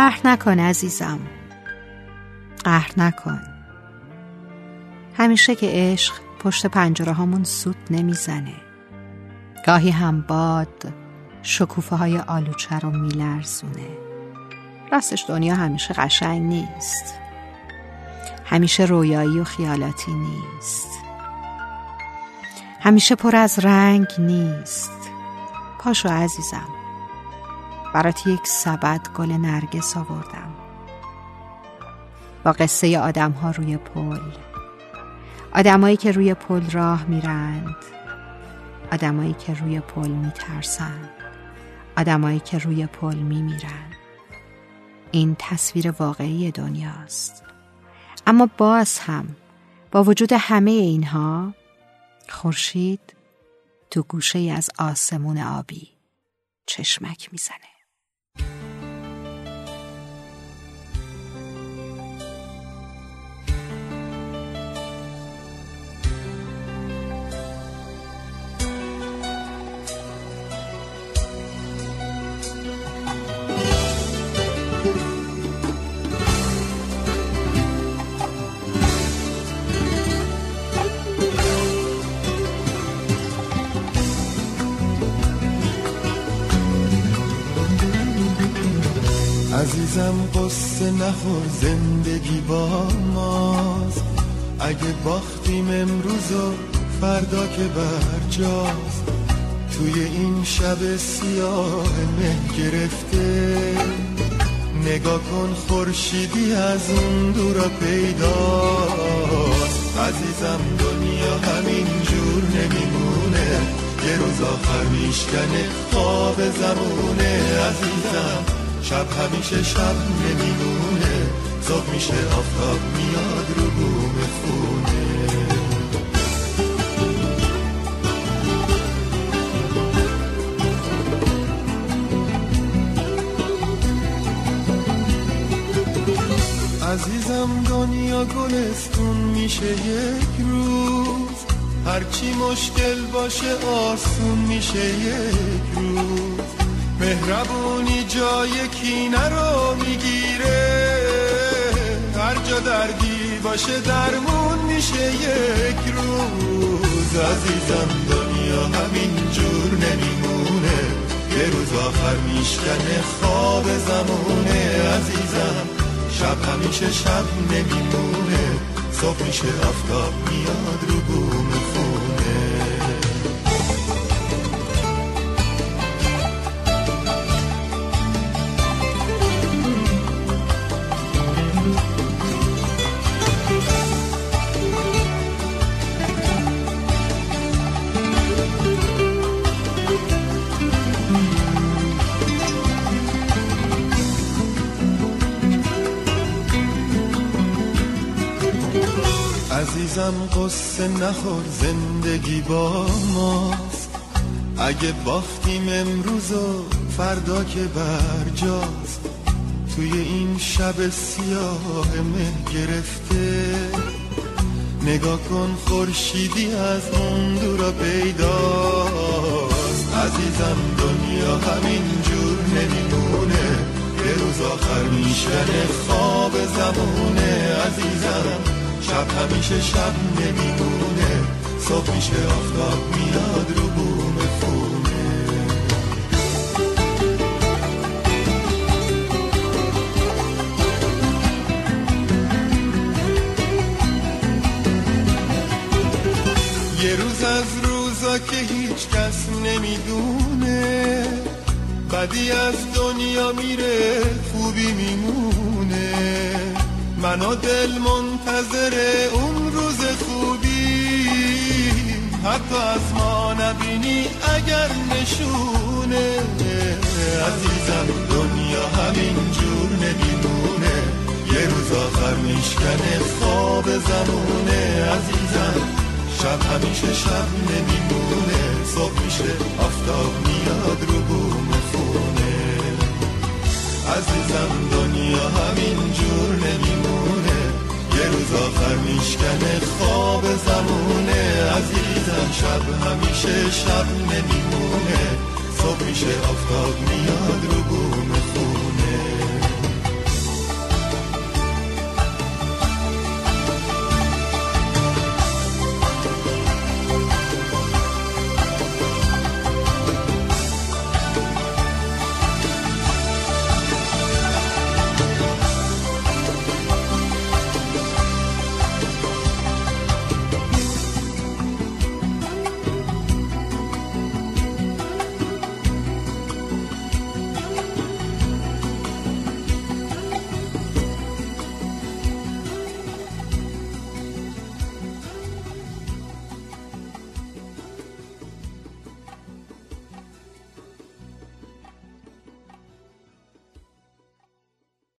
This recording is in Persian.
قهر نکن عزیزم. قهر نکن. همیشه که عشق پشت پنجره هامون سود نمی‌زنه. گاهی هم باد شکوفه های آلوچه رو میلرزونه. راستش دنیا همیشه قشنگ نیست. همیشه رویایی و خیالاتی نیست. همیشه پر از رنگ نیست. پاشو عزیزم. برات یک سبد گل نرگس آوردم. با قصه آدم ها روی پل. آدمایی که روی پل راه میرند. آدمایی که روی پل میترسند. آدمایی که روی پل میمیرند. این تصویر واقعی دنیاست. اما باز هم با وجود همه اینها خورشید تو گوشه از آسمون آبی چشمک می‌زنه. عزیزم قصه نخور زندگی با ماست. اگه باختیم امروز و فردا که برجاست. توی این شب سیاه مه گرفته. نگاه کن خورشیدی از اون دورا پیداست. عزیزم دنیا همین جور نمیمونه. یه روز آخر میشکنه خواب زمونه عزیزم شب همیشه شب نمیمونه. صبح میشه آفتاب میاد رو بوم خونه. عزیزم دنیا گلستون میشه یک روز. هرچی مشکل باشه آسون میشه یک روز. مهربونی جای کینه رو می‌گیره. هر جا دردی باشه درمون میشه یک روز. عزیزم دنیا همین جور نمیمونه. یه روز آخر میشکنه خواب زمونه. عزیزم شب همیشه شب نمیمونه. صبح میشه آفتاب میاد رو بوم عزیزم قصه نخور زندگی با ماست. اگه باختیم امروز و فردا که برجاست. توی این شب سیاه مه گرفته. نگاه کن خورشیدی از اون دورا پیداست. عزیزم دنیا همین جور نمیمونه. یه روز آخر میشنه خواب زمونه عزیزم شب همیشه شب نمیمونه. صبح میشه آفتاب میاد رو بوم خونه. یه روز از روزا که هیچ کس نمی‌دونه. بدی از دنیا میره خوبی میمونه. منو دل منتظر اون روز خوبی حتی از ما نبینی اگر نشونه. عزیزم دنیا همین جور نمیمونه یه روز آخر میشکنه خواب زمونه. عزیزم شب همیشه شب نمیمونه. صبح میشه آفتاب میاد رو بوم خونه. عزیزم دنیا همین جور نمیمونه. میشکنه خواب زمونه عزیزم شب همیشه شب نمیمونه. صبح میشه آفتاب میاد رو